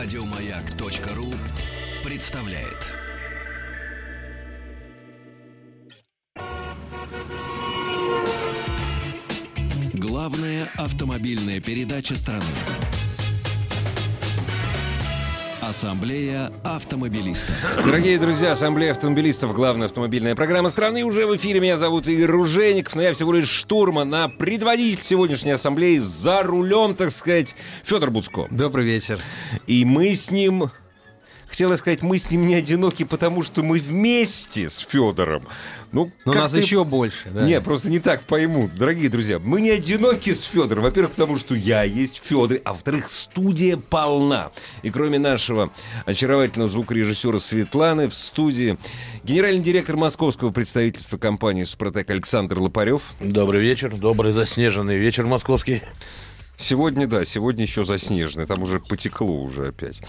Радиомаяк.ру представляет. Главная автомобильная передача страны. Ассамблея автомобилистов. Дорогие друзья, Ассамблея автомобилистов, главная автомобильная программа страны, уже в эфире. Меня зовут Игорь Ружеников, но я всего лишь штурман, а предводитель сегодняшней ассамблеи за рулем, так сказать, Федор Буцко. Добрый вечер. И мы с ним... Хотела сказать, мы с ним не одиноки, потому что мы вместе с Федором. Ну, Но нас ты- еще больше. Да. Не, просто не так поймут. Дорогие друзья, мы не одиноки с Федором. Во-первых, потому что я есть Федор, а во-вторых, студия полна. И кроме нашего очаровательного звукорежиссера Светланы в студии генеральный директор московского представительства компании «Супротек» Александр Лопарев. Добрый вечер, добрый заснеженный вечер московский. Сегодня, да, сегодня еще заснеженный, там уже потекло уже опять.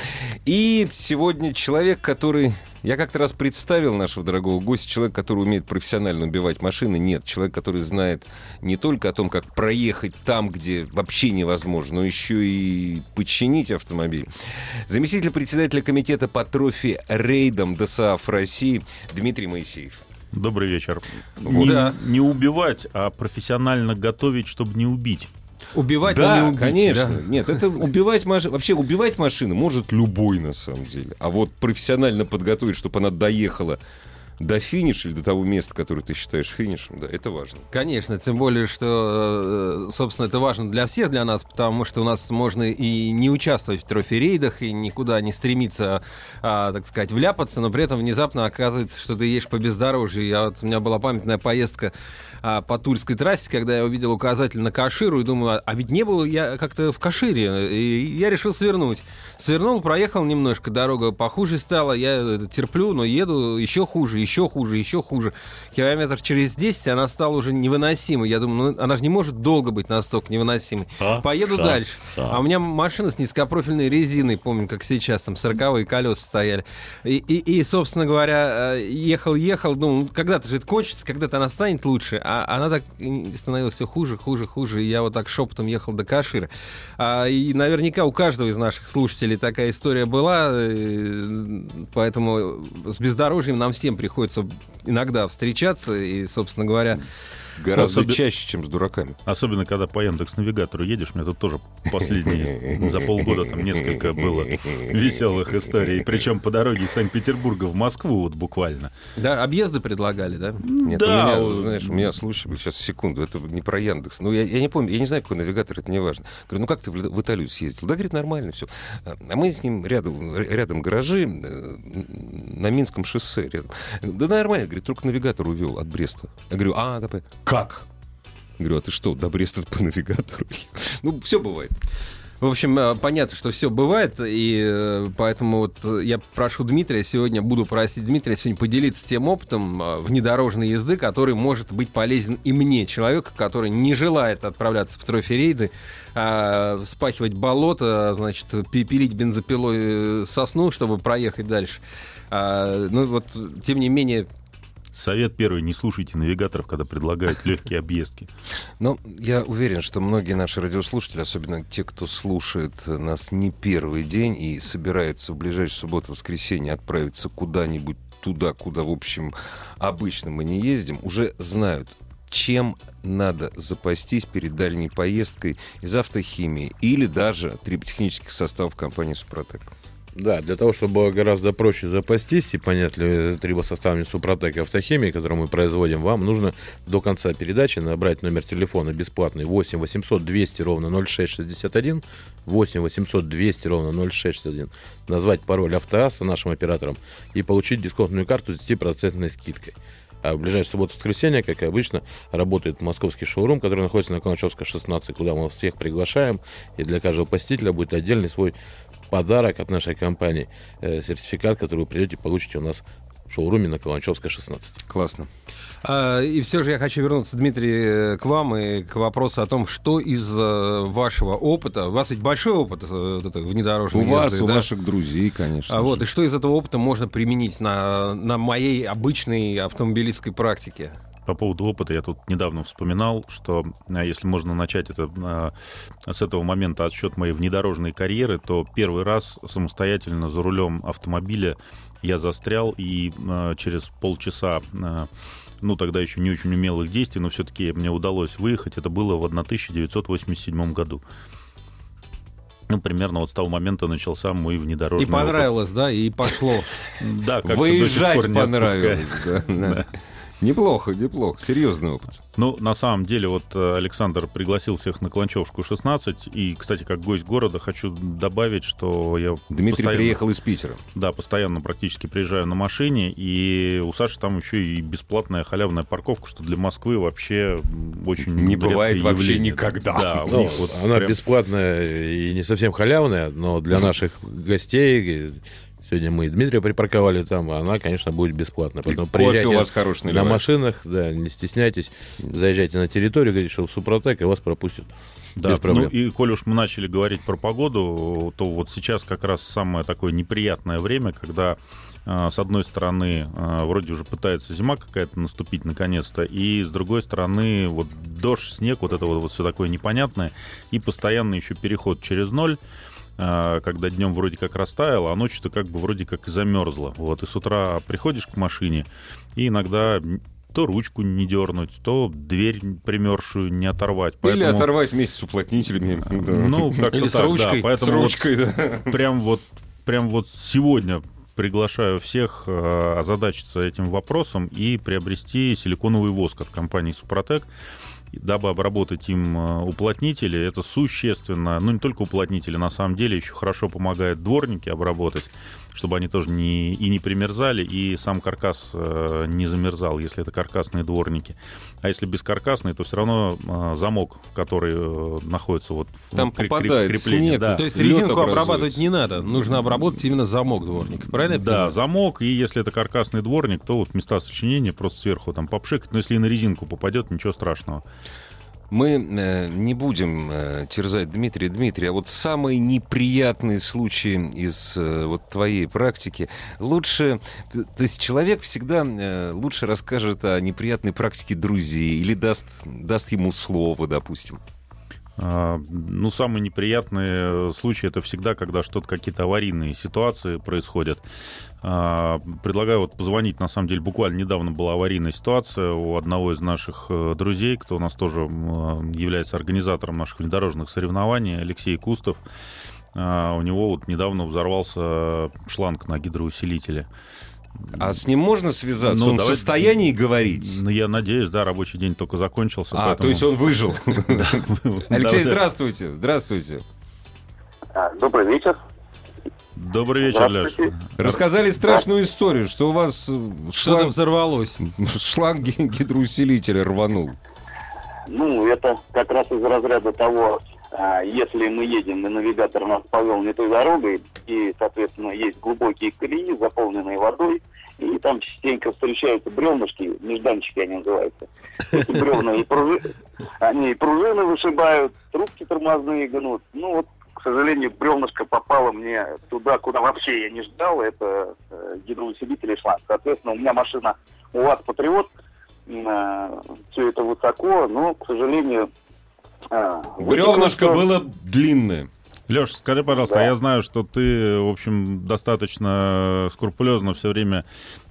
И сегодня человек, который... Я как-то раз представил нашего дорогого гостя, человек, который умеет профессионально убивать машины. Нет, человек, который знает не только о том, как проехать там, где вообще невозможно, но еще и починить автомобиль. Заместитель председателя комитета по трофи рейдам ДСАФ России Дмитрий Моисеев. Добрый вечер. Вот. Не, Да. не убивать, а профессионально готовить, чтобы не убить. Убивать, Да, не убить. конечно. да. Нет, это убивать машину. Вообще убивать машину может любой на самом деле. А вот профессионально подготовить, чтобы она доехала до финиша или до того места, которое ты считаешь финишем, да, это важно. Конечно, тем более, что, э, собственно, это важно для всех, для нас, потому что у нас можно и не участвовать в трофи-рейдах, и никуда не стремиться, а, так сказать, вляпаться, но при этом внезапно оказывается, что ты едешь по бездорожью. Я, вот, у меня была памятная поездка а, по Тульской трассе, когда я увидел указатель на Каширу и думаю, а, а ведь не был я как-то в Кашире, и я решил свернуть. Свернул, проехал немножко, дорога похуже стала, я это терплю, но еду еще хуже, еще хуже, еще хуже. Километр через 10 она стала уже невыносимой. Я думаю, ну, она же не может долго быть настолько невыносимой. Поеду дальше. А у меня машина с низкопрофильной резиной, помню, как сейчас, там 40 колеса стояли. И, и, и, собственно говоря, э, ехал-ехал, ну, когда-то же это кончится, когда-то она станет лучше, а она так становилась все хуже, хуже, хуже, и я вот так шепотом ехал до Кашира. А, и наверняка у каждого из наших слушателей такая история была, э, поэтому с бездорожьем нам всем приходится иногда встречаться, и, собственно говоря, Гораздо Особи- чаще, чем с дураками. Особенно, когда по Яндекс-навигатору едешь. У меня тут тоже последние за полгода там несколько было веселых историй. Причем по дороге из Санкт-Петербурга в Москву вот буквально. да, объезды предлагали, да? Нет, Да, у меня, знаешь, у меня случай был, сейчас, секунду, это не про Яндекс. Ну, я, я не помню, я не знаю, какой навигатор, это не важно. Говорю, ну как ты в, Италию съездил? Да, говорит, нормально все. А мы с ним рядом, рядом гаражи, на Минском шоссе рядом. Да нормально, говорит, только навигатор увел от Бреста. Я говорю, а, да. Как? Говорю, а ты что, до Бреста по навигатору? Ну, все бывает. В общем, э, понятно, что все бывает, и э, поэтому вот я прошу Дмитрия сегодня, буду просить Дмитрия сегодня поделиться тем опытом э, внедорожной езды, который может быть полезен и мне, человеку, который не желает отправляться в трофи-рейды, а, вспахивать болото, значит, пи- пилить бензопилой сосну, чтобы проехать дальше. А, Ну вот, тем не менее, Совет первый. Не слушайте навигаторов, когда предлагают легкие объездки. Но я уверен, что многие наши радиослушатели, особенно те, кто слушает нас не первый день и собираются в ближайшую субботу-воскресенье отправиться куда-нибудь туда, куда, в общем, обычно мы не ездим, уже знают, чем надо запастись перед дальней поездкой из автохимии или даже триботехнических составов компании «Супротек». Да, для того, чтобы было гораздо проще запастись и понять ли трибосоставами Супротек и автохимии, которую мы производим, вам нужно до конца передачи набрать номер телефона бесплатный 8 800 200 ровно 0661, 8 800 200 ровно 0661, назвать пароль автоасса нашим операторам и получить дисконтную карту с 10% скидкой. А в ближайшую субботу-воскресенье, как и обычно, работает московский шоурум, который находится на Калачевской 16, куда мы всех приглашаем. И для каждого посетителя будет отдельный свой подарок от нашей компании. Э, сертификат, который вы придете, получите у нас в шоуруме на Калачевской 16. Классно. А, И все же я хочу вернуться, Дмитрий, к вам и к вопросу о том, что из э, вашего опыта, у вас ведь большой опыт э, вот этой внедорожной У вас, езды, у да? ваших друзей, конечно. А вот, и что из этого опыта можно применить на, на моей обычной автомобилистской практике? По поводу опыта я тут недавно вспоминал, что а, если можно начать это а, с этого момента отсчет моей внедорожной карьеры, то первый раз самостоятельно за рулем автомобиля я застрял и а, через полчаса ну, тогда еще не очень умелых действий, но все-таки мне удалось выехать. Это было в 1987 году. Ну, примерно вот с того момента начался мой внедорожный И понравилось, опыт. да, и пошло. Да, Выезжать понравилось. Неплохо, неплохо. Серьезный опыт. Ну, на самом деле, вот э, Александр пригласил всех на Кланчевскую 16. И, кстати, как гость города, хочу добавить, что я... Дмитрий постоянно, приехал из Питера. Да, постоянно практически приезжаю на машине. И у Саши там еще и бесплатная халявная парковка, что для Москвы вообще очень Не бывает явление. вообще никогда. Да, ну, вот она прям... бесплатная и не совсем халявная, но для наших гостей Сегодня мы и Дмитрия припарковали там, а она, конечно, будет бесплатно. Поэтому и приезжайте у вас хороший на машинах, да, не стесняйтесь, заезжайте на территорию, говорите, что в Супротек, и вас пропустят. Да, без проблем. Ну и коль уж мы начали говорить про погоду, то вот сейчас как раз самое такое неприятное время, когда а, с одной стороны, а, вроде уже пытается зима какая-то наступить наконец-то, и с другой стороны, вот дождь, снег, вот это вот, вот все такое непонятное, и постоянный еще переход через ноль. А, когда днем вроде как растаяло, а ночью-то как бы вроде как и замерзло. Вот, и с утра приходишь к машине, и иногда то ручку не дернуть, то дверь примерзшую не оторвать. Поэтому... Или оторвать вместе с уплотнителями. Да. Ну, как-то Или так, с ручкой. Да. Поэтому с ручкой, вот, да. Прям вот, прям вот сегодня приглашаю всех э, озадачиться этим вопросом и приобрести силиконовый воск от компании Супротек дабы обработать им э, уплотнители. Это существенно, ну не только уплотнители, на самом деле еще хорошо помогает дворники обработать, чтобы они тоже не, и не примерзали, и сам каркас э, не замерзал, если это каркасные дворники. А если бескаркасные, то все равно э, замок, в который э, находится вот там креп, попадает крепление. снег, да. То есть резинку обрабатывать не надо, нужно обработать именно замок дворника, правильно? Да, понимаю? замок, и если это каркасный дворник, то вот места сочинения просто сверху там попшикать, но если и на резинку попадет, ничего страшного. Мы э, не будем э, терзать Дмитрия. Дмитрий, а вот самые неприятные случаи из э, вот твоей практики, лучше, то есть человек всегда лучше расскажет о неприятной практике друзей или даст, даст ему слово, допустим. А, Ну, самые неприятные случаи это всегда, когда что-то, какие-то аварийные ситуации происходят. А, Предлагаю вот позвонить, на самом деле, буквально недавно была аварийная ситуация у одного из наших э, друзей, кто у нас тоже м, является организатором наших внедорожных соревнований, Алексей Кустов. А, У него вот недавно взорвался шланг на гидроусилителе. А с ним можно связаться? Ну, он давай- в состоянии говорить? Ну, я надеюсь, да, рабочий день только закончился. А, поэтому- то есть он выжил. Алексей, здравствуйте. Здравствуйте. А, Добрый вечер. Добрый вечер, Леш. Рассказали страшную историю, что у вас э, Что-то шланг, взорвалось. шланг ги- гидроусилителя рванул. Ну, это как раз из разряда того, а, если мы едем, и навигатор нас повел не той дорогой, и, соответственно, есть глубокие колеи, заполненные водой, и там частенько встречаются бревнышки, нежданчики они называются. Эти бревна и пружи- они и пружины вышибают, трубки тормозные гнут. Ну вот, к сожалению, бревнышко попало мне туда, куда вообще я не ждал, это э, гидроусилитель и шланг. Соответственно, у меня машина УАЗ Патриот, все это высоко, но, к сожалению... а, Бревнышко высоко- было длинное. Леш, скажи, пожалуйста, Да. я знаю, что ты, в общем, достаточно скрупулезно все время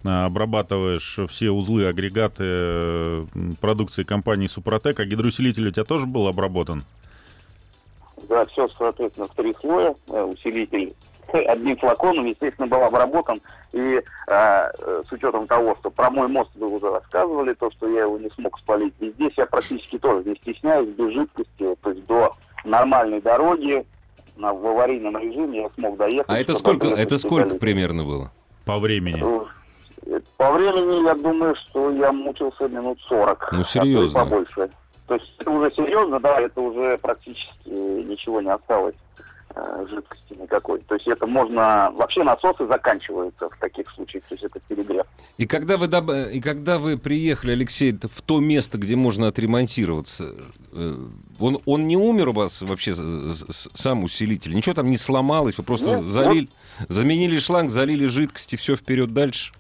а, обрабатываешь все узлы, агрегаты э, продукции компании Супротек, а гидроусилитель у тебя тоже был обработан? Да, все, соответственно, в три слоя. э, Усилитель одним флаконом, естественно, был обработан. И а, э, с учетом того, что про мой мост вы уже рассказывали, то, что я его не смог спалить, и здесь я практически тоже не стесняюсь, без жидкости, то есть до нормальной дороги, на, в аварийном режиме я смог доехать. А это сколько, это сколько примерно было? По времени. Э, По времени, я думаю, что я мучился минут 40. Ну, а серьезно. побольше. То есть это уже серьезно, да, это уже практически ничего не осталось э, жидкости никакой. То есть это можно... Вообще насосы заканчиваются в таких случаях, то есть это перегрев. И когда вы, доб- и когда вы приехали, Алексей, в то место, где можно отремонтироваться, э, он, он не умер у вас вообще, сам усилитель? Ничего там не сломалось? Вы просто Нет, залили, заменили шланг, залили жидкость и все вперед дальше?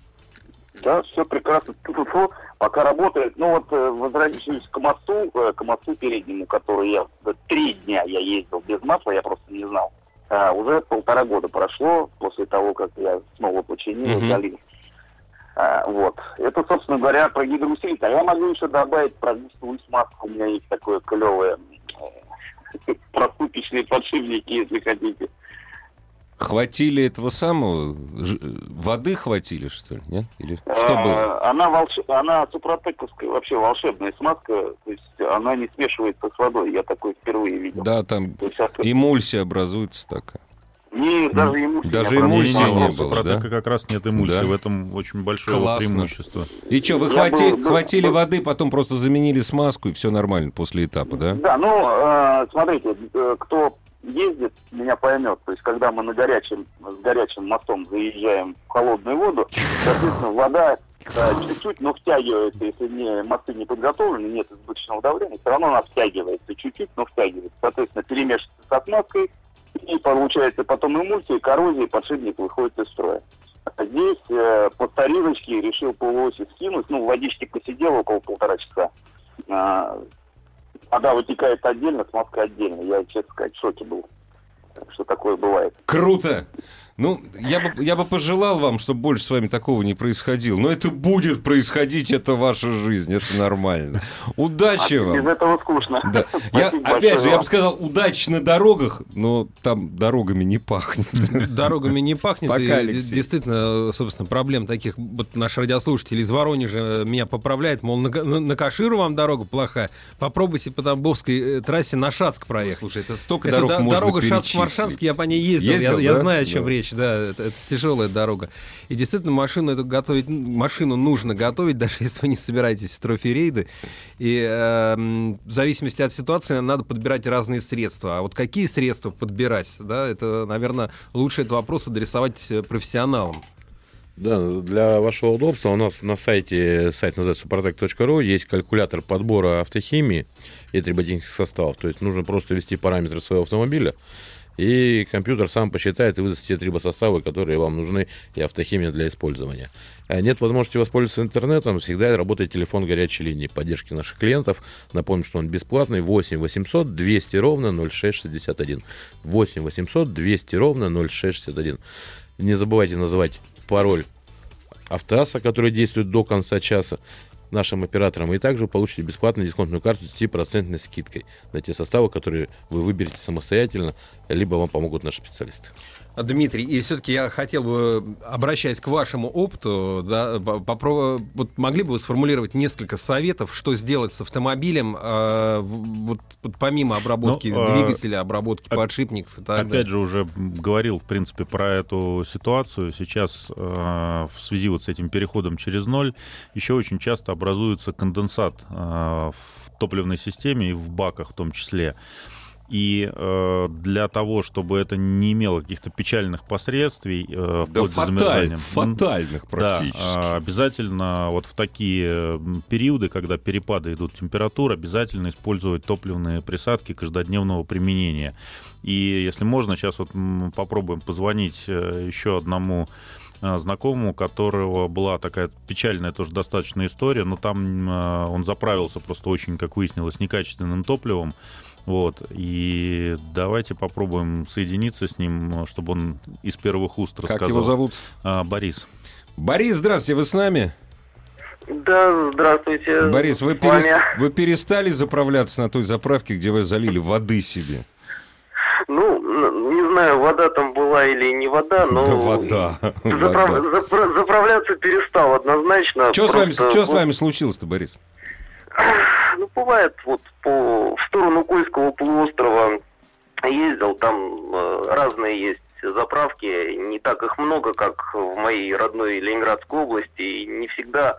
Да, все прекрасно. Тьфу-тьфу-тьфу. Пока работает, ну вот э, возвращаюсь к мосту, э, к мосту переднему, который я э, три дня я ездил без масла, я просто не знал. А, уже полтора года прошло после того, как я снова починил, Мгм. залил. А, вот. Это, собственно говоря, про гидроусилитель. А я могу еще добавить про густую смазку. У меня есть такое клевое проступичные подшипники, если хотите. Хватили этого самого? ж- Воды хватили, что ли? Нет? Или что А, было? Она, волш... она супротековская, вообще волшебная смазка, то есть она не смешивается с водой, я такой впервые видел. Да, там То есть это- эмульсия образуется такая. не, даже эмульсии Даже не эмульсии не не, было, Супротека да? как раз нет эмульсии. Да. В этом очень большое Классно. преимущество. И что, вы хвати- был- был- хватили был- воды, потом просто заменили смазку, и все нормально после этапа, да? Да, ну, э, смотрите, э, кто ездит, меня поймет. То есть, когда мы на горячем, с горячим мостом заезжаем в холодную воду, соответственно, вода э, чуть-чуть, но втягивается. Если не, мосты не подготовлены, нет избыточного давления, все равно она втягивается. Чуть-чуть, но втягивается. Соответственно, перемешивается со смазкой, и получается потом эмульсия, коррозия, подшипник выходит из строя. А Здесь э, по стариночке решил полуоси скинуть, ну, в водичке посидел около полтора часа. А, Вода вытекает отдельно, смазка отдельно. Я, честно сказать, в шоке был, что такое бывает. Круто! Ну, я бы, я бы пожелал вам, чтобы больше с вами такого не происходило. Но это будет происходить, это ваша жизнь, это нормально. Удачи А без вам! этого скучно. Да. Я, опять же, я вам. бы сказал, удачи на дорогах, но там дорогами не пахнет. Дорогами не пахнет. Пока, и Алексей. действительно, собственно, проблем таких. Вот наш радиослушатель из Воронежа меня поправляет, мол, на, на- на Каширу вам дорога плохая. Попробуйте по Тамбовской э, трассе на Шацк проехать. Слушай, это столько Это дорог до- можно дорога. Шацк-Маршанск, я по ней ездил, Ездил, я, я да? знаю, о чем Да. речь, да, это, это тяжелая дорога. И действительно, машину эту готовить, машину нужно готовить, даже если вы не собираетесь в трофи-рейды. И э, в зависимости от ситуации надо подбирать разные средства. А вот какие средства подбирать, да, это, наверное, лучше этот вопрос адресовать э, профессионалам. Да, для вашего удобства у нас на сайте, сайт называется suprotec.ru, есть калькулятор подбора автохимии и триботехнических составов. То есть нужно просто ввести параметры своего автомобиля, и компьютер сам посчитает и выдаст те трибосоставы, которые вам нужны, и автохимия для использования. А Нет возможности воспользоваться интернетом, всегда работает телефон горячей линии поддержки наших клиентов. Напомню, что он бесплатный. 8 800 200 ровно 0661. 8 800 200 ровно 0661. Не забывайте называть пароль Автоаса, который действует до конца часа нашим операторам. И также вы получите бесплатную дисконтную карту с 10% скидкой на те составы, которые вы выберете самостоятельно, либо вам помогут наши специалисты. А, Дмитрий, и все-таки я хотел бы, обращаясь к вашему опыту, да, по- попро- вот могли бы вы сформулировать несколько советов, что сделать с автомобилем, э, вот, помимо обработки Ну, а, двигателя, обработки оп- подшипников и так Опять далее? же, уже говорил, в принципе, про эту ситуацию. Сейчас э, в связи вот с этим переходом через ноль еще очень часто образуется конденсат э, в топливной системе и в баках в том числе. И э, для того, чтобы это не имело каких-то печальных последствий, э, Да фаталь, фатальных Да, практически. а, обязательно вот в такие периоды, когда перепады идут температур, обязательно использовать топливные присадки каждодневного применения. И если можно, сейчас вот попробуем позвонить э, еще одному э, знакомому, у которого была такая печальная тоже достаточно история, но там э, он заправился просто очень, как выяснилось, некачественным топливом. Вот, и давайте попробуем соединиться с ним, чтобы он из первых уст рассказал. Как его зовут? А, Борис. Борис, здравствуйте, вы с нами? Да, здравствуйте. Борис, вы, перес- вы перестали заправляться на той заправке, где вы залили воды себе? Ну, не знаю, вода там была или не вода, но... Да вода. Заправ- вода. запра- Заправляться перестал однозначно. Что с, вами, Просто чё с вот, вами случилось-то, Борис? Ну, бывает, вот по, в сторону Кольского полуострова ездил, там э, разные есть заправки, не так их много, как в моей родной Ленинградской области, и не всегда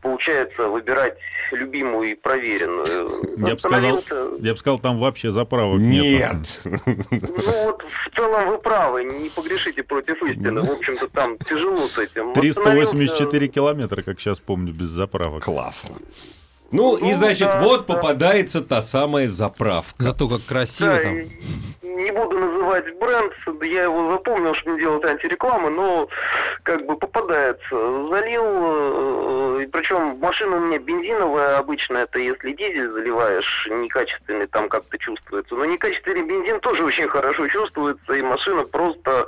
получается выбирать любимую и проверенную. Я бы сказал, я бы сказал, там вообще заправок нету. Нет. Ну вот, в целом вы правы, не погрешите против истины. В общем-то, там тяжело с этим. 384 километра, как сейчас помню, без заправок. Классно. Ну, и Ну, значит, да, вот да. попадается та самая заправка. Зато как красиво Да, там. и не буду называть бренд, я его запомнил, чтобы не делать антирекламы, но как бы попадается. Залил, э, причем машина у меня бензиновая обычно, это если дизель заливаешь, некачественный там как-то чувствуется. Но некачественный бензин тоже очень хорошо чувствуется, и машина просто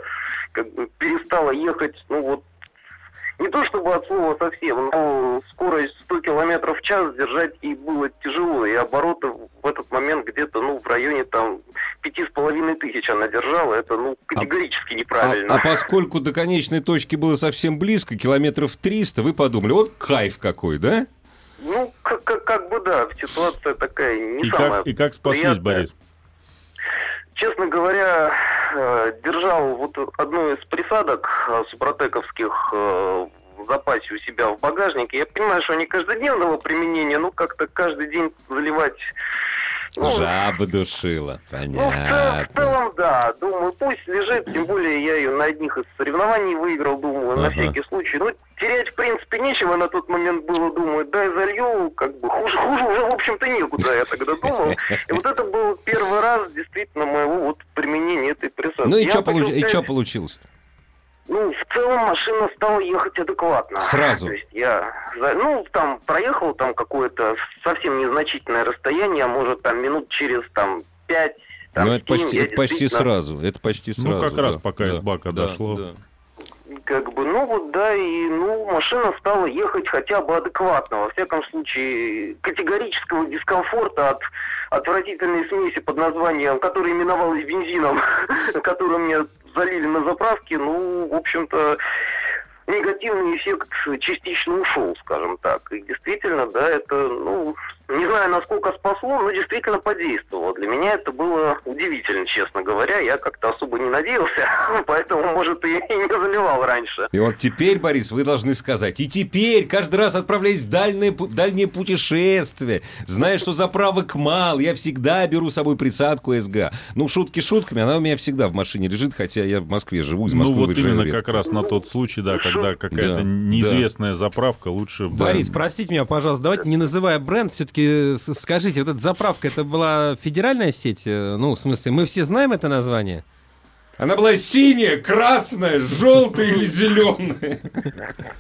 как бы перестала ехать, ну вот не то чтобы от слова совсем, но скорость 100 километров в час держать и было тяжело. И обороты в этот момент где-то, ну, в районе там пяти с половиной тысяч она держала. Это, ну, категорически а, неправильно. А, а поскольку до конечной точки было совсем близко, километров 300, вы подумали, вот кайф какой, да? Ну, как, как, как бы да, ситуация такая не и самая как, И как спаслись, приятная. Борис? Честно говоря, э, держал вот одну из присадок э, супротековских э, в запасе у себя в багажнике. Я понимаю, что они каждодневного применения, ну как-то каждый день заливать Жаба душила, ну, в, цел- в понятно. целом, да. Думаю, пусть лежит, тем более я ее на одних из соревнований выиграл, думаю, на Ага. всякий случай. Ну, терять, в принципе, нечего на тот момент было, думаю, дай залью, как бы хуже, хуже уже, в общем-то, некуда, я тогда думал. И вот это был первый раз, действительно, моего вот применения этой присадки. Ну и что хотел сказать, получилось-то? Ну, в целом машина стала ехать адекватно. Сразу? То есть я, за- ну, там, проехал там какое-то совсем незначительное расстояние, а может, там, минут через, там, пять, там, Ну, это семь, почти, я это почти действительно, сразу. Это почти сразу. Ну, как раз да, пока да, из бака да, дошло. да. Как бы, ну, вот, да, и, ну, машина стала ехать хотя бы адекватно. Во всяком случае, категорического дискомфорта от отвратительной смеси под названием, которая именовалась бензином, которую мне залили на заправке, ну, в общем-то, негативный эффект частично ушел, скажем так. И действительно, да, это, ну, не знаю, насколько спасло, но действительно подействовало. Для меня это было удивительно, честно говоря. Я как-то особо не надеялся, поэтому, может, и не заливал раньше. И вот теперь, Борис, вы должны сказать, и теперь, каждый раз отправляясь в дальнее, пу- в дальнее путешествие, зная, что заправок мало, я всегда беру с собой присадку СГ. Ну, шутки шутками, она у меня всегда в машине лежит, хотя я в Москве живу, из Ну Москвы вот выезжаю именно редко. как раз на тот случай, да, когда какая-то Да, неизвестная заправка лучше... Борис, простите меня, пожалуйста, давайте не называя бренд, все-таки скажите, вот эта заправка, это была федеральная сеть? Э, Ну, в смысле, мы все знаем это название? Она была синяя, красная, желтая или зеленая.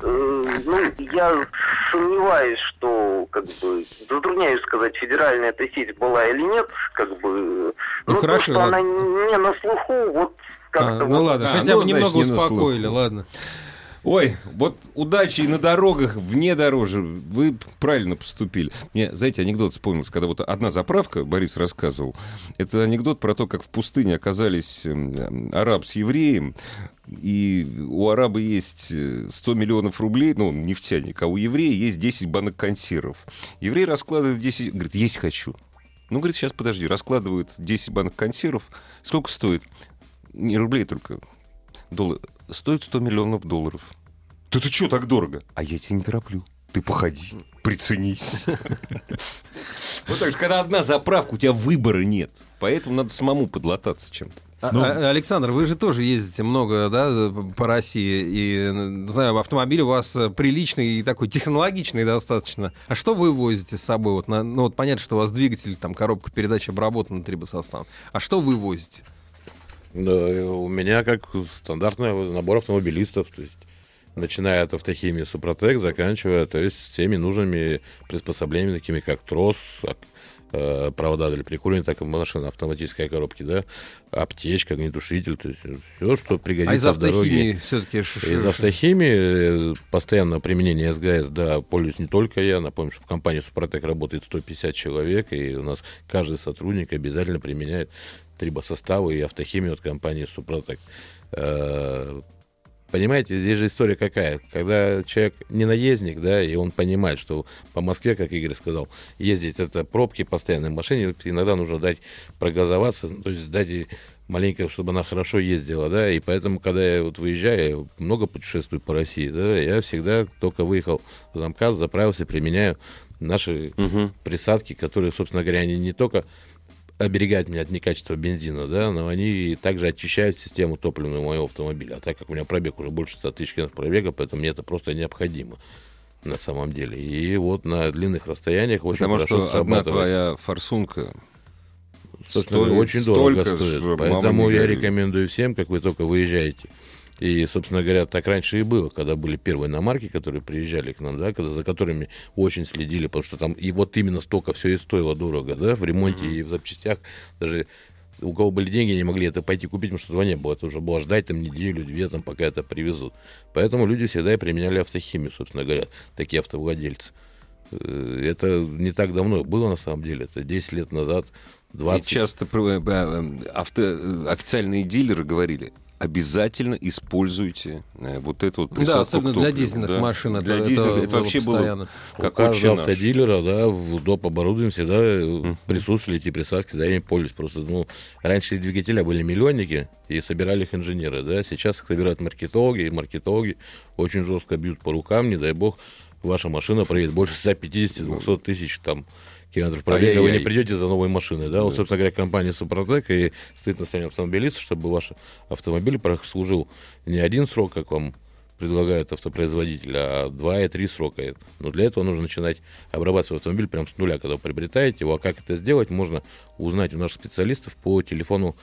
Э, Ну, я сомневаюсь, что, как бы, затрудняюсь сказать, федеральная эта сеть была или нет, как бы. Ну, но хорошо, то, что ладно. она не на слуху, вот как-то... А, ну вот- ладно, А, хотя ну, бы значит, немного не успокоили, ладно. Ой, вот удачи и на дорогах, вне дорожи. Вы правильно поступили. Мне, знаете, анекдот вспомнился, когда вот одна заправка, Борис рассказывал, это анекдот про то, как в пустыне оказались эм, араб с евреем, и у араба есть э, 100 миллионов рублей, ну, он нефтяник, а у еврея есть 10 банок консервов. Еврей раскладывает 10, говорит, есть хочу. Ну, говорит, сейчас подожди, раскладывают 10 банок консервов. Сколько стоит? Не рублей только, доллар. Стоит 100 миллионов долларов. Да ты что так дорого? А я тебя не тороплю. Ты походи, приценись. Вот так же, когда одна заправка, у тебя выбора нет. Поэтому надо самому подлататься чем-то. А- Ну- а- Александр, вы же тоже ездите много, да, по России, и, знаю, автомобиль у вас приличный и такой технологичный достаточно. А что вы возите с собой? Вот, на- ну, вот понятно, что у вас двигатель, там, коробка передач обработана трибосоставом. А что вы возите? Да, у меня как стандартный набор автомобилистов, то есть начиная от автохимии Супротек, заканчивая, то есть всеми нужными приспособлениями, такими как трос, э, провода для прикуривания, так и машина автоматической коробки, да, аптечка, огнетушитель, то есть все, что пригодится А из в дороге. автохимии все-таки... Из автохимии э, постоянно применение СГС, да, пользуюсь не только я. Напомню, что в компании Супротек работает 150 человек, и у нас каждый сотрудник обязательно применяет трибосоставы и автохимию от компании Супротек. Э, Понимаете, здесь же история какая? Когда человек не наездник, да, и он понимает, что по Москве, как Игорь сказал, ездить это пробки постоянной машине, иногда нужно дать прогазоваться, то есть дать ей маленько, чтобы она хорошо ездила, да, и поэтому, когда я вот выезжаю, я много путешествую по России, да, я всегда только выехал в замказ, заправился, применяю наши присадки, которые, собственно говоря, они не только оберегают меня от некачества бензина, да, но они также очищают систему топливную моего автомобиля. А так как у меня пробег уже больше 100 тысяч километров пробега, поэтому мне это просто необходимо на самом деле. И вот на длинных расстояниях очень Потому хорошо что одна твоя форсунка Собственно, Стоит очень дорого стоит. Поэтому я рекомендую всем, как вы только выезжаете. И, собственно говоря, так раньше и было, когда были первые иномарки, которые приезжали к нам, да, когда, за которыми очень следили, потому что там и вот именно столько все и стоило дорого, да, в ремонте и в запчастях. Даже у кого были деньги, не могли это пойти купить, потому что этого не было. Это уже было ждать там неделю, две, там, пока это привезут. Поэтому люди всегда и применяли автохимию, собственно говоря, такие автовладельцы. Э, Это не так давно было на самом деле, это 10 лет назад, 20. И часто про- э, э, авто, официальные дилеры говорили, обязательно используйте э, вот эту вот присадку Да, особенно для топливу, дизельных да. машин. Для это, дизельных это это вообще было постоянно. У как каждого отче наш. автодилера, да, в доп. оборудовании всегда э, присутствовали эти присадки, да, я им пользуюсь. Просто, ну, раньше двигателя были миллионники, и собирали их инженеры, да, сейчас их собирают маркетологи, и маркетологи очень жестко бьют по рукам, не дай бог, ваша машина проедет больше 150-200 тысяч там километров пробега, вы не придете за новой машиной, да, вот, собственно говоря, компания Супротек и стоит на стороне автомобилиста, чтобы ваш автомобиль прослужил не один срок, как вам предлагают автопроизводитель, а два и три срока. Но для этого нужно начинать обрабатывать автомобиль прямо с нуля, когда вы приобретаете его. А как это сделать, можно узнать у наших специалистов по телефону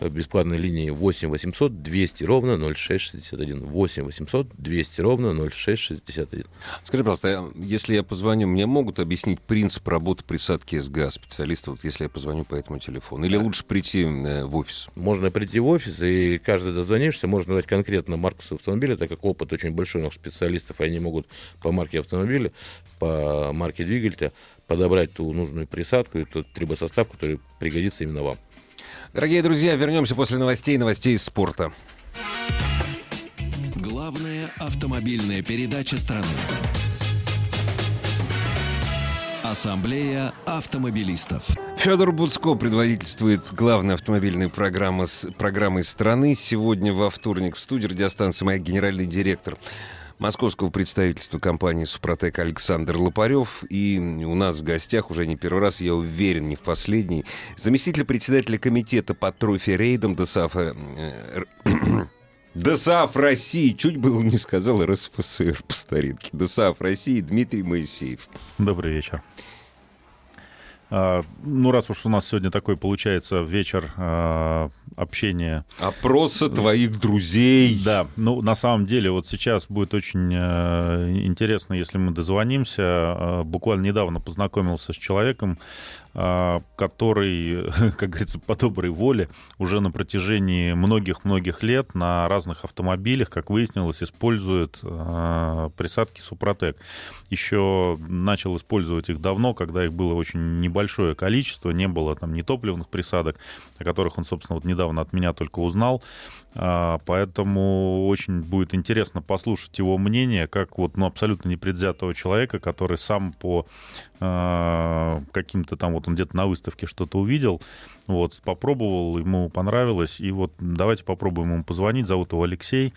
бесплатной линии 8 800 200 ровно 0661. 8 800 200 ровно 0661. Скажи, пожалуйста, если я позвоню, мне могут объяснить принцип работы присадки СГА специалиста, вот если я позвоню по этому телефону? Или лучше прийти э, в офис? Можно прийти в офис, и каждый дозвонившийся может назвать конкретно марку автомобиля, так как опыт очень большой у наших специалистов, и они могут по марке автомобиля, по марке двигателя подобрать ту нужную присадку и тот трибосостав, который пригодится именно вам. Дорогие друзья, вернемся после новостей, новостей из спорта. Главная автомобильная передача страны. Ассамблея автомобилистов. Федор Буцко предводительствует главной автомобильной программы, программой страны. Сегодня во вторник в студии радиостанции «Моя» генеральный директор московского представительства компании «Супротек» Александр Лопарев. И у нас в гостях уже не первый раз, я уверен, не в последний, заместитель председателя комитета по трофи-рейдам ДСАФ, э, р- ДСАФ России, чуть было не сказал РСФСР по старинке. ДСАФ России Дмитрий Моисеев. Добрый вечер. А, ну, раз уж у нас сегодня такой получается вечер а, общения Опроса твоих друзей. Да, ну на самом деле вот сейчас будет очень э, интересно, если мы дозвонимся. Э, буквально недавно познакомился с человеком, который, как говорится, по доброй воле уже на протяжении многих-многих лет на разных автомобилях, как выяснилось, использует э, присадки Супротек. Еще начал использовать их давно, когда их было очень небольшое количество, не было там ни топливных присадок, о которых он, собственно, вот недавно от меня только узнал. А, Поэтому очень будет интересно послушать его мнение, как вот ну, абсолютно непредвзятого человека, который сам по а, каким-то там, вот он где-то на выставке что-то увидел, вот, попробовал, ему понравилось, и вот давайте попробуем ему позвонить, зовут его Алексей.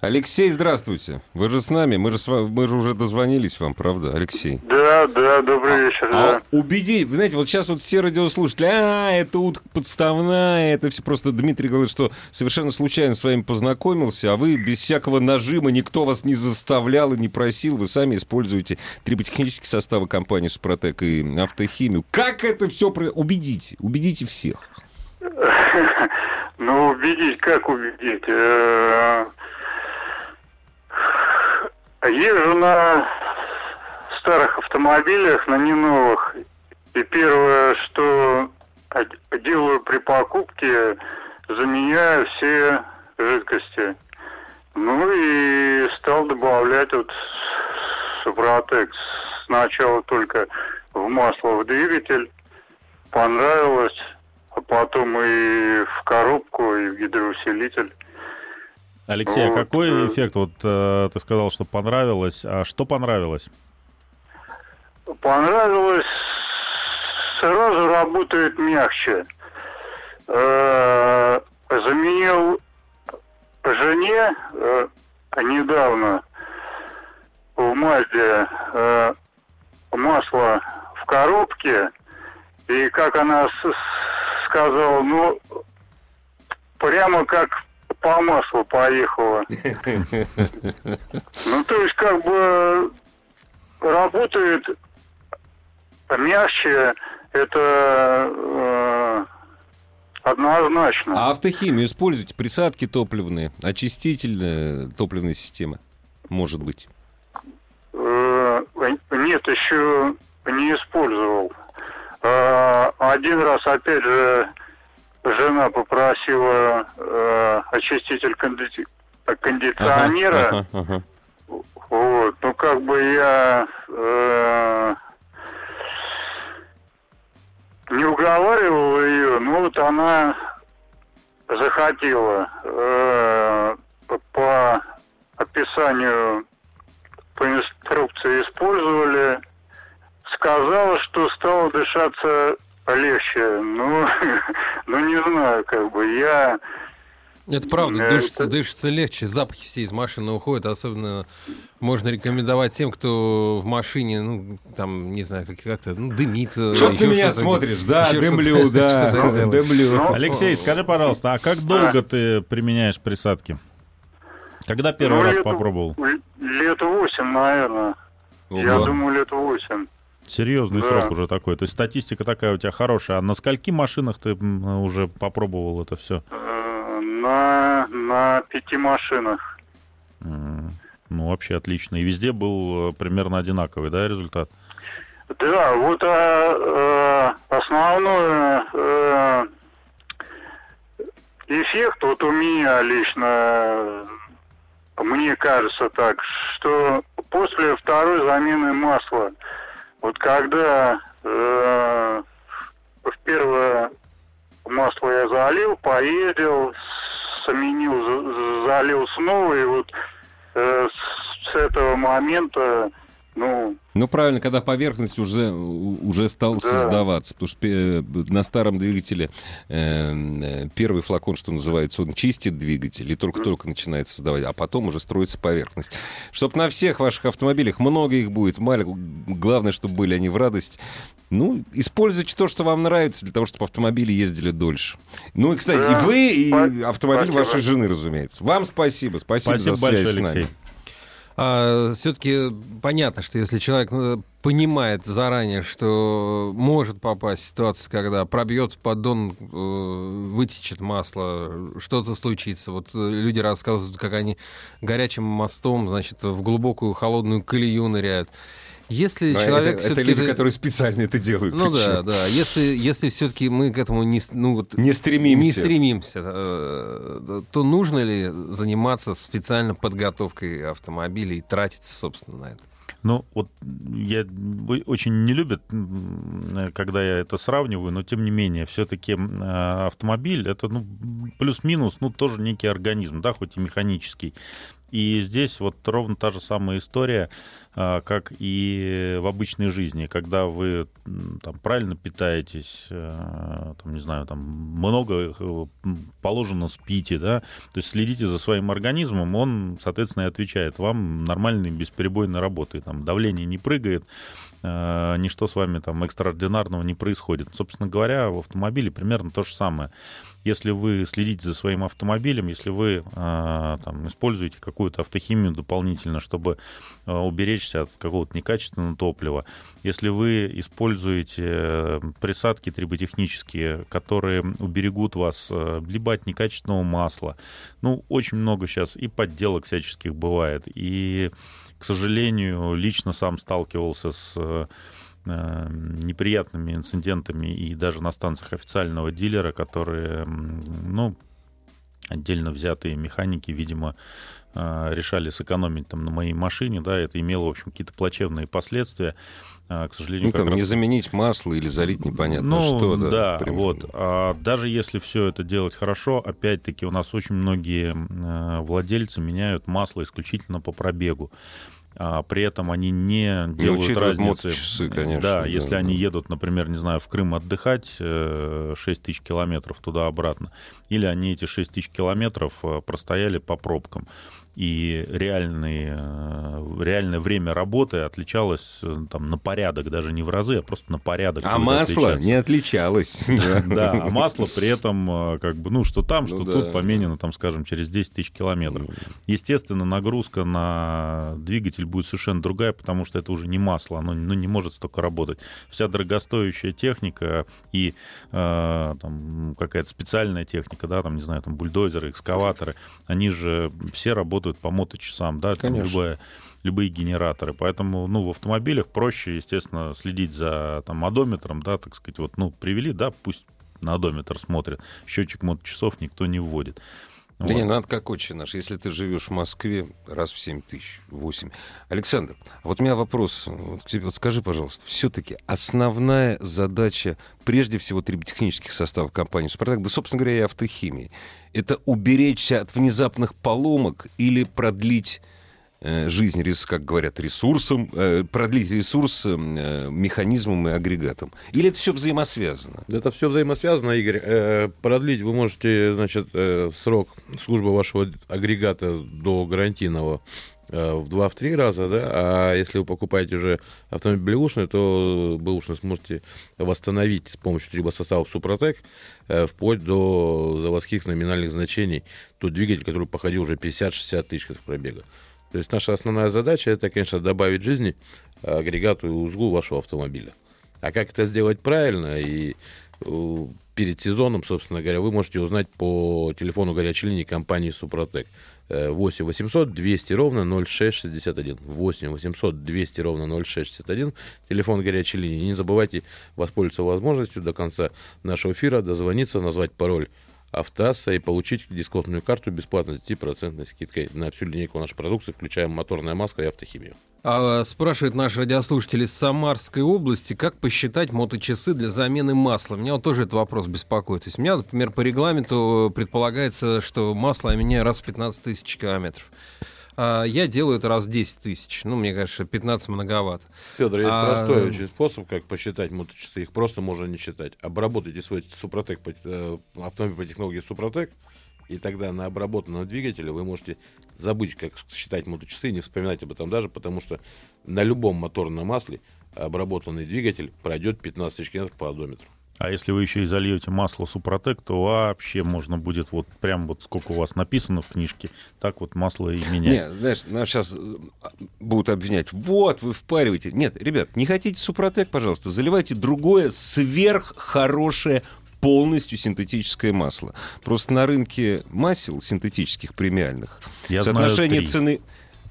Алексей, здравствуйте. Вы же с нами, мы же, с вами- мы же уже дозвонились вам, правда, Алексей? Да, да, добрый вечер, да. А убеди, вы знаете, вот сейчас вот все радиослушатели, а, это утка подставная, это все просто Дмитрий говорит, что совершенно случайно с вами познакомился, а вы без всякого нажима, никто вас не заставлял и не просил, вы сами используете триботехнические составы компании Супротек и автохимию. Как это все... Убедите, убедите всех. Ну, убедить, как убедить? Езжу на старых автомобилях, на не новых. И первое, что делаю при покупке, заменяю все жидкости. Ну и стал добавлять вот Супротек сначала только в масло в двигатель. Понравилось, а потом и в коробку, и в гидроусилитель. Алексей, а Вот, какой э, эффект? Вот э, ты сказал, что понравилось, а что понравилось? Понравилось, сразу работает мягче. Э, Заменил жене э, недавно в Мазде э, масло в коробке, и как она сказала, ну, прямо как по маслу поехала. Ну, то есть, как бы работает мягче, Это э, однозначно. А автохимию используйте, присадки топливные, очиститель э, топливной системы, может быть. Э, Нет, еще не использовал. Э, Один раз, опять же, жена попросила э, очиститель конди- кондиционера. Ага, ага, ага. Вот, ну как бы я э, не уговаривал ее, но вот она захотела э, по описанию, по инструкции использовали, сказала, что стало дышаться легче. Ну, ну не знаю, как бы я Это правда, Э, дышится, это- дышится легче, запахи все из машины уходят, особенно можно рекомендовать тем, кто в машине, ну, там, не знаю, как- как-то, ну, дымит. э, Что ты меня что-то смотришь? Да, еще дымлю, что-то- да, что-то делает. дымлю. Ну, Алексей, скажи, пожалуйста, а как долго ты применяешь присадки? Когда первый ну, раз лет- попробовал? Лет восемь, наверное. Я Ого. думаю, лет восемь. Серьезный Да. срок уже такой. То есть статистика такая у тебя хорошая. А на скольки машинах ты уже попробовал это все? Э, На, на пяти машинах. Ну, вообще отлично. И везде был э, примерно одинаковый, да, результат? Да, вот а, основной э, эффект вот у меня лично, мне кажется так, что после второй замены масла, вот когда э, в первое масло я залил, поездил, заменил, за- залил снова, и вот э, с этого момента, ну, Ну, правильно, когда поверхность уже, уже стала Да. создаваться. Потому что э, на старом двигателе э, э, первый флакон, что называется, он чистит двигатель и только-только начинает создавать, а потом уже строится поверхность. Чтоб на всех ваших автомобилях, много их будет, мало, главное, чтобы были они в радость. Ну, используйте то, что вам нравится, для того, чтобы автомобили ездили дольше. Ну, и, кстати, Да. и вы, и автомобиль спасибо. вашей жены, разумеется. Вам спасибо, спасибо, Спасибо за связь большое, с нами. Алексей. Все-таки понятно, что если человек э, понимает заранее, что может попасть в ситуацию, когда пробьет поддон, э, вытечет масло, что-то случится. Вот э, люди рассказывают, как они горячим мостом, значит, в глубокую холодную колею ныряют. Если А человек это, это люди, которые специально это делают. Ну причем. да, да. Если, если все-таки мы к этому не, ну, вот, Не стремимся. не стремимся, э, то нужно ли заниматься специально подготовкой автомобиля и тратиться, собственно, на это? Ну, вот я очень не любят, когда я это сравниваю, но тем не менее, все-таки автомобиль это ну, плюс-минус, ну, тоже некий организм, да, хоть и механический. И здесь вот ровно та же самая история, как и в обычной жизни, когда вы там правильно питаетесь, э, там, не знаю, там много э, положено спите, да, то есть следите за своим организмом, он, соответственно, и отвечает вам нормальной бесперебойной работой, там давление не прыгает, ничто с вами там экстраординарного не происходит. Собственно говоря, в автомобиле примерно то же самое. Если вы следите за своим автомобилем, если вы э, там, используете какую-то автохимию дополнительно, чтобы э, уберечься от какого-то некачественного топлива, если вы используете э, присадки триботехнические, которые уберегут вас э, либо от некачественного масла, ну, очень много сейчас и подделок всяческих бывает, и, к сожалению, лично сам сталкивался с э, э, неприятными инцидентами и даже на станциях официального дилера, которые, ну, отдельно взятые механики, видимо, э, решали сэкономить там на моей машине, да, это имело, в общем, какие-то плачевные последствия. А, К сожалению, Ну, как там, раз- не заменить масло или залить непонятно ну, что. Да, да, примерно. вот. А даже если все это делать хорошо, опять-таки у нас очень многие э, владельцы меняют масло исключительно по пробегу. А при этом они не делают учитывают разницы. моточасы, конечно, Да, да, если да. они едут, например, не знаю, в Крым отдыхать э, 6 тысяч километров туда-обратно, или они эти 6 тысяч километров э, простояли по пробкам. И реальные, э, реальное время работы отличалось э, там, на порядок, даже не в разы, а просто на порядок. А масло отличаться. не отличалось. Да, а масло при этом, э, как бы, ну, что там, что Ну тут да. поменено, там, скажем, через 10 тысяч километров. Естественно, нагрузка на двигатель будет совершенно другая, потому что это уже не масло, оно ну, не может столько работать. Вся дорогостоящая техника и э, там, какая-то специальная техника, да, там, не знаю, там, бульдозеры, экскаваторы, они же все работают по моточасам, да, Конечно. любая любые генераторы. Поэтому, ну, в автомобилях проще, естественно, следить за там, одометром, да, так сказать, вот, ну, привели, да, пусть на одометр смотрят. Счетчик моточасов никто не вводит. Да Вот. не, надо как отче наш. Если ты живешь в Москве, раз в 7 тысяч, 8. Александр, вот у меня вопрос. Вот, к тебе. Вот скажи, пожалуйста, все-таки основная задача, прежде всего, триботехнических составов компании «Супротек», да, собственно говоря, и автохимии, это уберечься от внезапных поломок или продлить жизнь, рес- как говорят, ресурсом, э, продлить ресурс э, механизмом и агрегатом? Или это все взаимосвязано? Это все взаимосвязано, Игорь. Э, Продлить вы можете, значит, э, срок службы вашего агрегата до гарантийного э, в 2-3 раза, да, а если вы покупаете уже автомобиль бэушный, то бэушный сможете восстановить с помощью трибосоставов Супротек э, вплоть до заводских номинальных значений тот двигатель, который походил уже 50-60 тысяч пробега. То есть наша основная задача это, конечно, добавить жизни агрегату и узлу вашего автомобиля. А как это сделать правильно и э, перед сезоном, собственно говоря, вы можете узнать по телефону горячей линии компании Супротек. Э, 8 800 200 ровно 0661. 8 800 200 ровно 0661. Телефон горячей линии. Не забывайте воспользоваться возможностью до конца нашего эфира дозвониться, назвать пароль Автаса и получить дисконтную карту бесплатно с 10% скидкой на всю линейку нашей продукции, включая моторная маска и автохимию. А, спрашивает наш радиослушатель из Самарской области, как посчитать моточасы для замены масла. Меня вот тоже этот вопрос беспокоит. То есть у меня, например, по регламенту предполагается, что масло я меняю раз в 15 тысяч километров. А я делаю это раз в 10 тысяч. Ну, мне кажется, 15 многовато. Федор, есть А, простой очень способ, как посчитать моточасы. Их просто можно не считать. Обработайте свой Супротек, э, автомобиль по технологии Супротек, и тогда на обработанном двигателе вы можете забыть, как считать моточасы, не вспоминать об этом даже, потому что на любом моторном масле обработанный двигатель пройдет 15 тысяч километров по одометру. А если вы еще и зальете масло Супротек, то вообще можно будет вот прям вот сколько у вас написано в книжке, так вот масло и менять. Не, знаешь, нас сейчас будут обвинять. Вот, вы впариваете. Нет, ребят, не хотите Супротек, пожалуйста, заливайте другое сверххорошее полностью синтетическое масло. Просто на рынке масел синтетических премиальных Я знаю соотношение три. цены,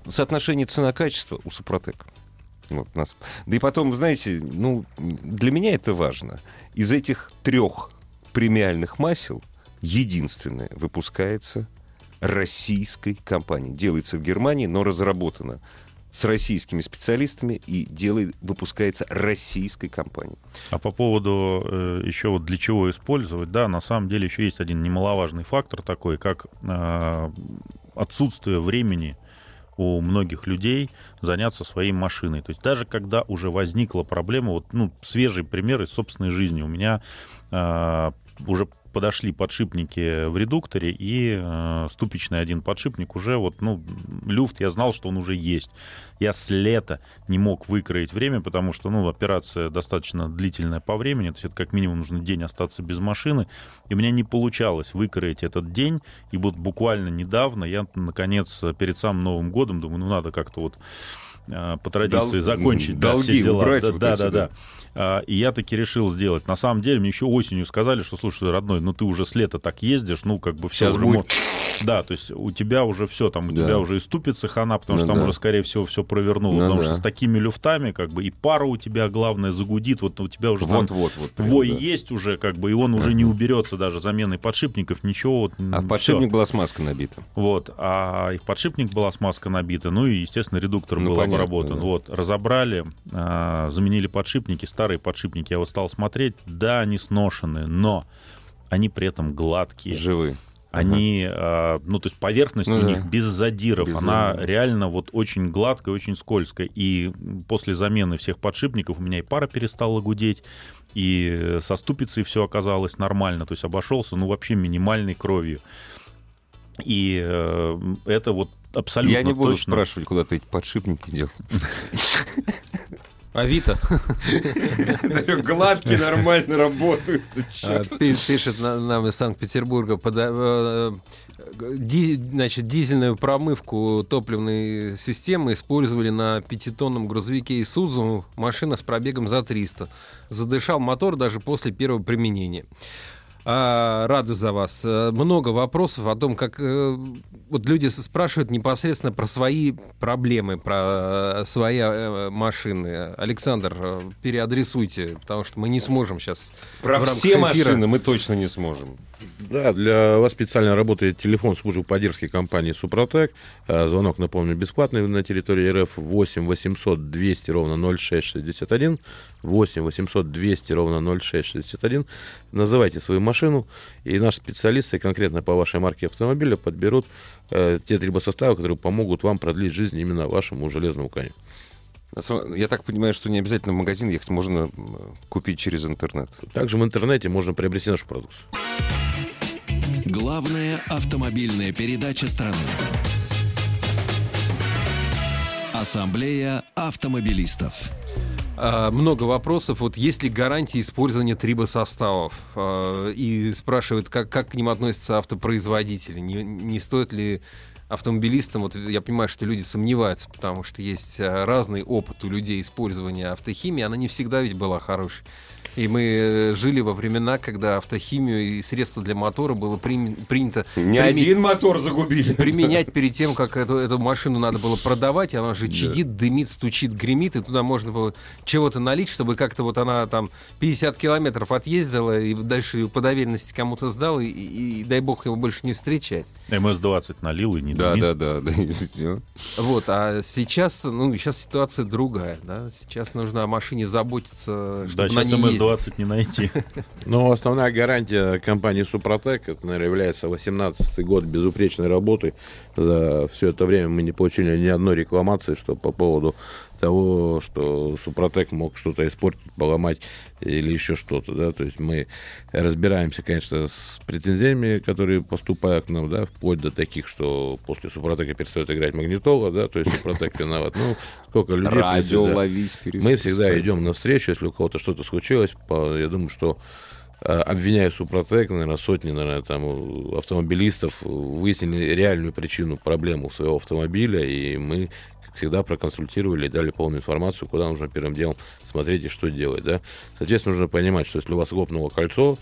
соотношение цена-качество у Супротек. Вот, нас. Да и потом, знаете, ну, для меня это важно. Из этих трех премиальных масел единственное выпускается российской компанией. Делается в Германии, но разработано с российскими специалистами и делает, выпускается российской компанией. А по поводу э, еще вот для чего использовать, да, на самом деле еще есть один немаловажный фактор такой, как э, отсутствие времени у многих людей заняться своей машиной. То есть даже когда уже возникла проблема, вот, ну, свежий пример из собственной жизни. У меня э, уже подошли подшипники в редукторе, и э, ступичный один подшипник уже вот, ну, люфт, я знал, что он уже есть. Я с лета не мог выкроить время, потому что, ну, операция достаточно длительная по времени, то есть это как минимум нужно день остаться без машины, и у меня не получалось выкроить этот день, и вот буквально недавно я, наконец, перед самым Новым годом, думаю, ну, надо как-то вот э, по традиции Дол- закончить да, долги все дела. убрать да, вот да, эти, да, да. А, И я таки решил сделать. На самом деле, мне еще осенью сказали, что, слушай, родной, ну ты уже с лета так ездишь, ну как бы все Сейчас уже... будет- Да, то есть у тебя уже все, там у Да. тебя уже и ступица хана, потому Ну что там да. уже, скорее всего, все провернуло. Ну потому да. что с такими люфтами, как бы, и пара у тебя, главное, загудит, вот у тебя уже там Вот, вот, вот. вой да. есть уже, как бы, и он уже не уберется даже заменой подшипников, ничего. Вот, А в подшипник всё. была смазка набита. Вот, а и в подшипник была смазка набита, ну и, естественно, редуктор Ну, был понятно, обработан. да. Вот, разобрали, а, заменили подшипники, старые подшипники. Я вот стал смотреть, да, они сношенные, но они при этом гладкие. Живы. Они, а, ну, то есть поверхность Ну у да. них без задиров, Без она задиров. реально вот очень гладкая, очень скользкая. И после замены всех подшипников у меня и пара перестала гудеть, и со ступицей все оказалось нормально, то есть обошелся, ну, вообще минимальной кровью. И э, это вот абсолютно Я не буду точно. спрашивать, куда ты эти подшипники делал. Авито Гладкие нормально работают. а, пи- пишет на- нам из Санкт-Петербурга, э, значит, дизельную промывку топливной системы использовали на пятитонном грузовике Исудзу, машина с пробегом за 300. Задышал мотор даже после первого применения. А, рады за вас. Э, Много вопросов о том, как э, вот люди спрашивают непосредственно про свои проблемы, про э, свои машины. Александр, переадресуйте, потому что мы не сможем сейчас Про все эфира. машины мы точно не сможем. Да, для вас специально работает телефон службы поддержки компании «Супротек». Э, Звонок, напомню, бесплатный на территории РФ 8 800 200 ровно 0661. 8 800 200 ровно 0661. Называйте свою машину, и наши специалисты конкретно по вашей марке автомобиля подберут э, те трибосоставы, которые помогут вам продлить жизнь именно вашему железному коню. Я так понимаю, что не обязательно в магазин ехать, можно купить через интернет. Также в интернете можно приобрести нашу продукцию. Главная автомобильная передача страны. Ассамблея автомобилистов. А, Много вопросов. Вот есть ли гарантия использования трибосоставов? А, И спрашивают, как, как к ним относятся автопроизводители. Не, не стоит ли автомобилистам, вот я понимаю, что люди сомневаются, потому что есть а, разный опыт у людей использования автохимии, она не всегда ведь была хорошей. И мы э, жили во времена, когда автохимию и средства для мотора было при, принято... Не прим... один мотор загубили. Применять перед тем, как эту, эту машину надо было продавать, она же чадит, да. дымит, стучит, гремит, и туда можно было чего-то налить, чтобы как-то вот она там 50 километров отъездила, и дальше ее по доверенности кому-то сдал, и, и, и дай бог его больше не встречать. МС-20 налил и не да, дымит. Да, да, да. Вот, а сейчас, ну, сейчас ситуация другая, да, сейчас нужно о машине заботиться, чтобы да, она не МС-20 20 не найти. Но основная гарантия компании «Супротек», это, наверное, является 18-й год безупречной работы. За все это время мы не получили ни одной рекламации, что по поводу того, что Супротек мог что-то испортить, поломать или еще что-то, да, то есть мы разбираемся, конечно, с претензиями, которые поступают к нам, да, вплоть до таких, что после Супротека перестает играть магнитола, да, то есть Супротек виноват, ну, сколько людей... Радио да. ловись, Мы всегда идем навстречу, если у кого-то что-то случилось. по- я думаю, что э, обвиняя Супротек, наверное, сотни, наверное, там автомобилистов выяснили реальную причину проблемы своего автомобиля, и мы всегда проконсультировали и дали полную информацию, куда нужно первым делом смотреть и что делать. Да? Соответственно, нужно понимать, что если у вас лопнуло кольцо,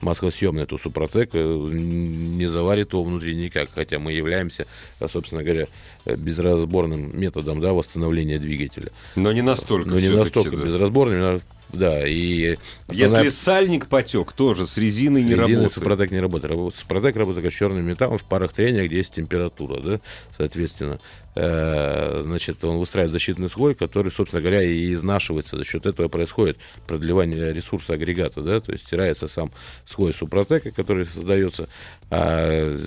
маслосъемное, то Супротек э, не заварит его внутри никак, хотя мы являемся, э, собственно говоря, э, безразборным методом да, восстановления двигателя. Но не настолько. Но не настолько да. безразборным, но- да, и Если основная- сальник потек, тоже с резиной с не резиной работает. Супротек не работает. Работает- Супротек работает как с черным металлом в парах трения, где есть температура, да, соответственно. Э, Значит, он выстраивает защитный слой, который, собственно говоря, и изнашивается. За счет этого происходит продлевание ресурса агрегата, да, то есть стирается сам слой Супротека, который создается, а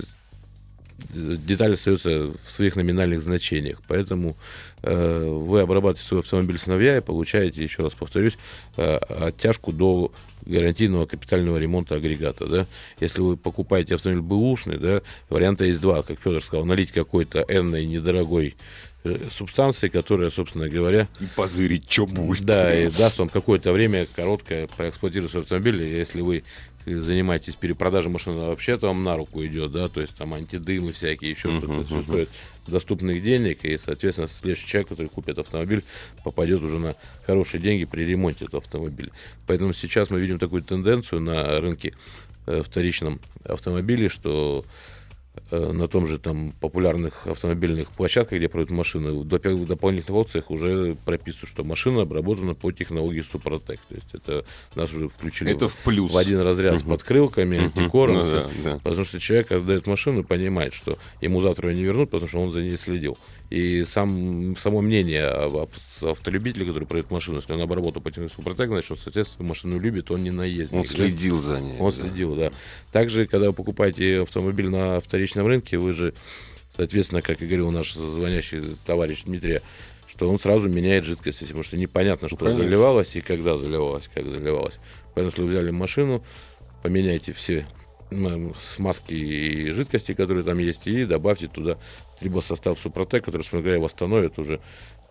деталь остается в своих номинальных значениях. Поэтому э, вы обрабатываете свой автомобиль с новья и получаете, еще раз повторюсь, э, оттяжку до гарантийного капитального ремонта агрегата. Да? Если вы покупаете автомобиль бэушный, да, варианта есть два, как Федор сказал, налить какой-то энной недорогой э, субстанции, которая, собственно говоря, И позырить, что будет. да, и даст вам какое-то время короткое проэксплуатировать свой автомобиль. И Если вы занимаетесь перепродажей машины, вообще-то вам на руку идет, да, то есть там антидымы всякие, еще что-то, все стоит доступных денег, и, соответственно, следующий человек, который купит автомобиль, попадет уже на хорошие деньги при ремонте этого автомобиля. Поэтому сейчас мы видим такую тенденцию на рынке э, вторичном автомобиле, что на том же там популярных автомобильных площадках, где продают машины, в доп- в дополнительных опциях уже прописывают, что машина обработана по технологии Супротек. То есть это нас уже включили Это в плюс. в один разряд с подкрылками, антикором. Ну да, да. Потому что человек, когда дает машину, понимает, что ему завтра ее не вернут, потому что он за ней следил. И сам, само мнение об автолюбителя, который продает машину, если он обработал по Супротек, значит, он, соответственно, машину любит, он не наездник. Он да? следил за ней. Он да. следил, да. Также, когда вы покупаете автомобиль на вторичном рынке, вы же, соответственно, как и говорил наш звонящий товарищ Дмитрий, что он сразу меняет жидкость, потому что непонятно, что конечно. заливалось и когда заливалось, как заливалось. Поэтому, если вы взяли машину, поменяйте все смазки и жидкости, которые там есть, и добавьте туда либо состав Супротек, который, собственно говоря, восстановит уже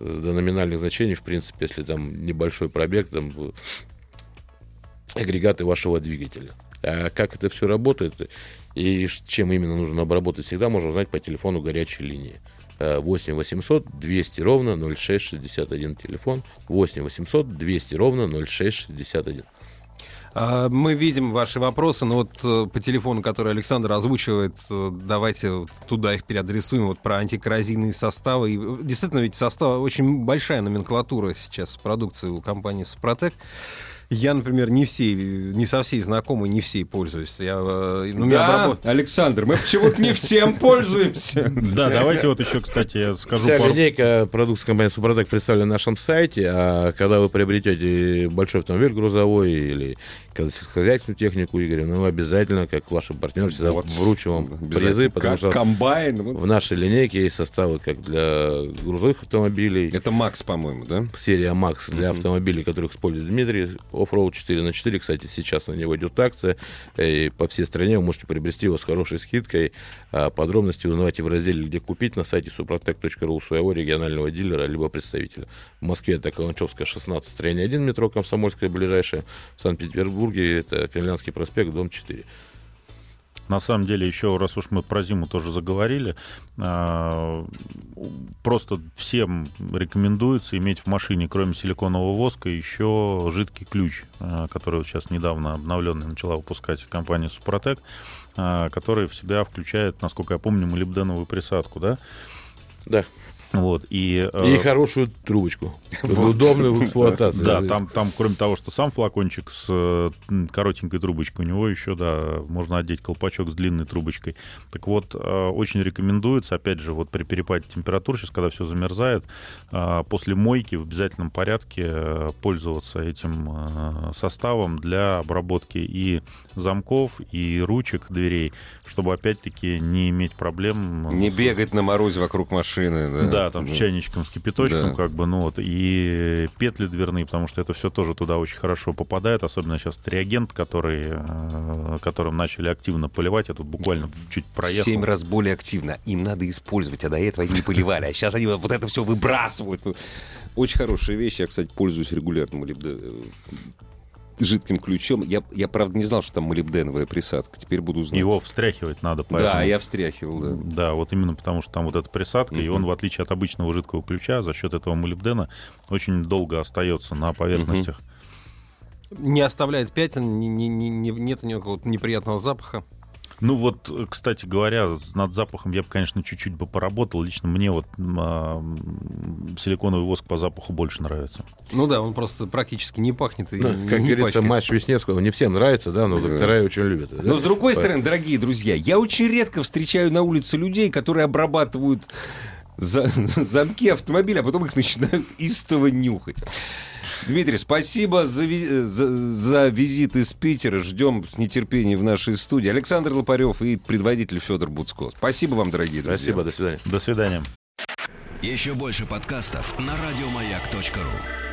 э, до номинальных значений, в принципе, если там небольшой пробег, там агрегаты вашего двигателя. А как это все работает и чем именно нужно обработать, всегда можно узнать по телефону горячей линии. Э, 8 800 200 ровно 0661 телефон 8 800 200 ровно 0661 А, Мы видим ваши вопросы, но вот э, по телефону, который Александр озвучивает, э, давайте вот туда их переадресуем, вот про антикоррозийные составы. И, э, действительно, ведь состав, очень большая номенклатура сейчас продукции у компании «Супротек». Я, например, не все, не со всей знакомый, не всей пользуюсь. Я, ну, Да, обработ- Александр, мы почему-то не всем пользуемся. Да, давайте вот еще, кстати, я скажу Вся линейка продукции компании Супротек представлена на нашем сайте, а когда вы приобретете большой автомобиль грузовой или когда сельскохозяйственную технику, Игорь, ну, обязательно, как ваш партнер, всегда Вот. вручим вам призы, потому Как что комбайн. вот. в нашей линейке есть составы как для грузовых автомобилей, Это Макс, по-моему, да? серия Макс для автомобилей, которых использует Дмитрий, Offroad 4 на 4 кстати, сейчас на него идет акция, и по всей стране вы можете приобрести его с хорошей скидкой. А подробности узнавайте в разделе «Где купить» на сайте suprotec.ru своего регионального дилера либо представителя. В Москве это Каланчевская, 16, строение 1, метро Комсомольская, ближайшее. В Санкт-Петербурге это Финляндский проспект, дом 4. На самом деле, еще раз уж мы про зиму тоже заговорили, а, просто всем рекомендуется иметь в машине, кроме силиконового воска, еще жидкий ключ, а, который вот сейчас недавно обновленный начала выпускать компания Супротек, а, который в себя включает, насколько я помню, молибденовую присадку, да? Да. Вот, и, И э, хорошую трубочку. Удобную в эксплуатации. Да, там, там, кроме того, что сам флакончик с коротенькой трубочкой, у него еще, да, можно одеть колпачок с длинной трубочкой. Так вот, э, очень рекомендуется, опять же, вот при перепаде температур, сейчас, когда все замерзает, э, после мойки в обязательном порядке пользоваться этим составом для обработки и замков, и ручек дверей, чтобы, опять-таки, не иметь проблем. Не с- бегать на морозе вокруг машины. Да, да, там с чайничком, с кипяточком, Да. как бы, ну вот, и петли дверные, потому что это все тоже туда очень хорошо попадает, особенно сейчас реагент, который, э, которым начали активно поливать, я тут буквально чуть проехал. Семь раз более активно. Им надо использовать, а до этого они не поливали. А сейчас они вот это все выбрасывают. Очень хорошая вещь. Я, кстати, пользуюсь регулярно молибде- жидким ключом. Я, я, правда, не знал, что там молибденовая присадка. Теперь буду знать. Его встряхивать надо, Да, поэтому... я встряхивал, да. Да, вот именно потому, что там вот эта присадка, и Мгм. он, в отличие от обычного жидкого ключа, за счет этого молибдена очень долго остается на поверхностях. не оставляет пятен, не- не- не- не- нет у него какого-то неприятного запаха. Ну вот, э, кстати говоря, над запахом я бы, конечно, чуть-чуть бы поработал. Лично мне вот а, силиконовый воск по запаху больше нравится. Ну да, он просто практически не пахнет и Ну, не как говорится, пачкается. матч Веснецкого не всем нравится, да, но доктора очень любят. да? Но с другой По- стороны, дорогие друзья, я очень редко встречаю на улице людей, которые обрабатывают за- замки автомобиля, а потом их начинают истово нюхать. Дмитрий, спасибо за, ви- за, за визит из Питера. Ждем с нетерпением в нашей студии. Александр Лопарев и предводитель Федор Буцко. Спасибо вам, дорогие друзья. Спасибо, до свидания. До свидания. Еще больше подкастов на радиомаяк.ру.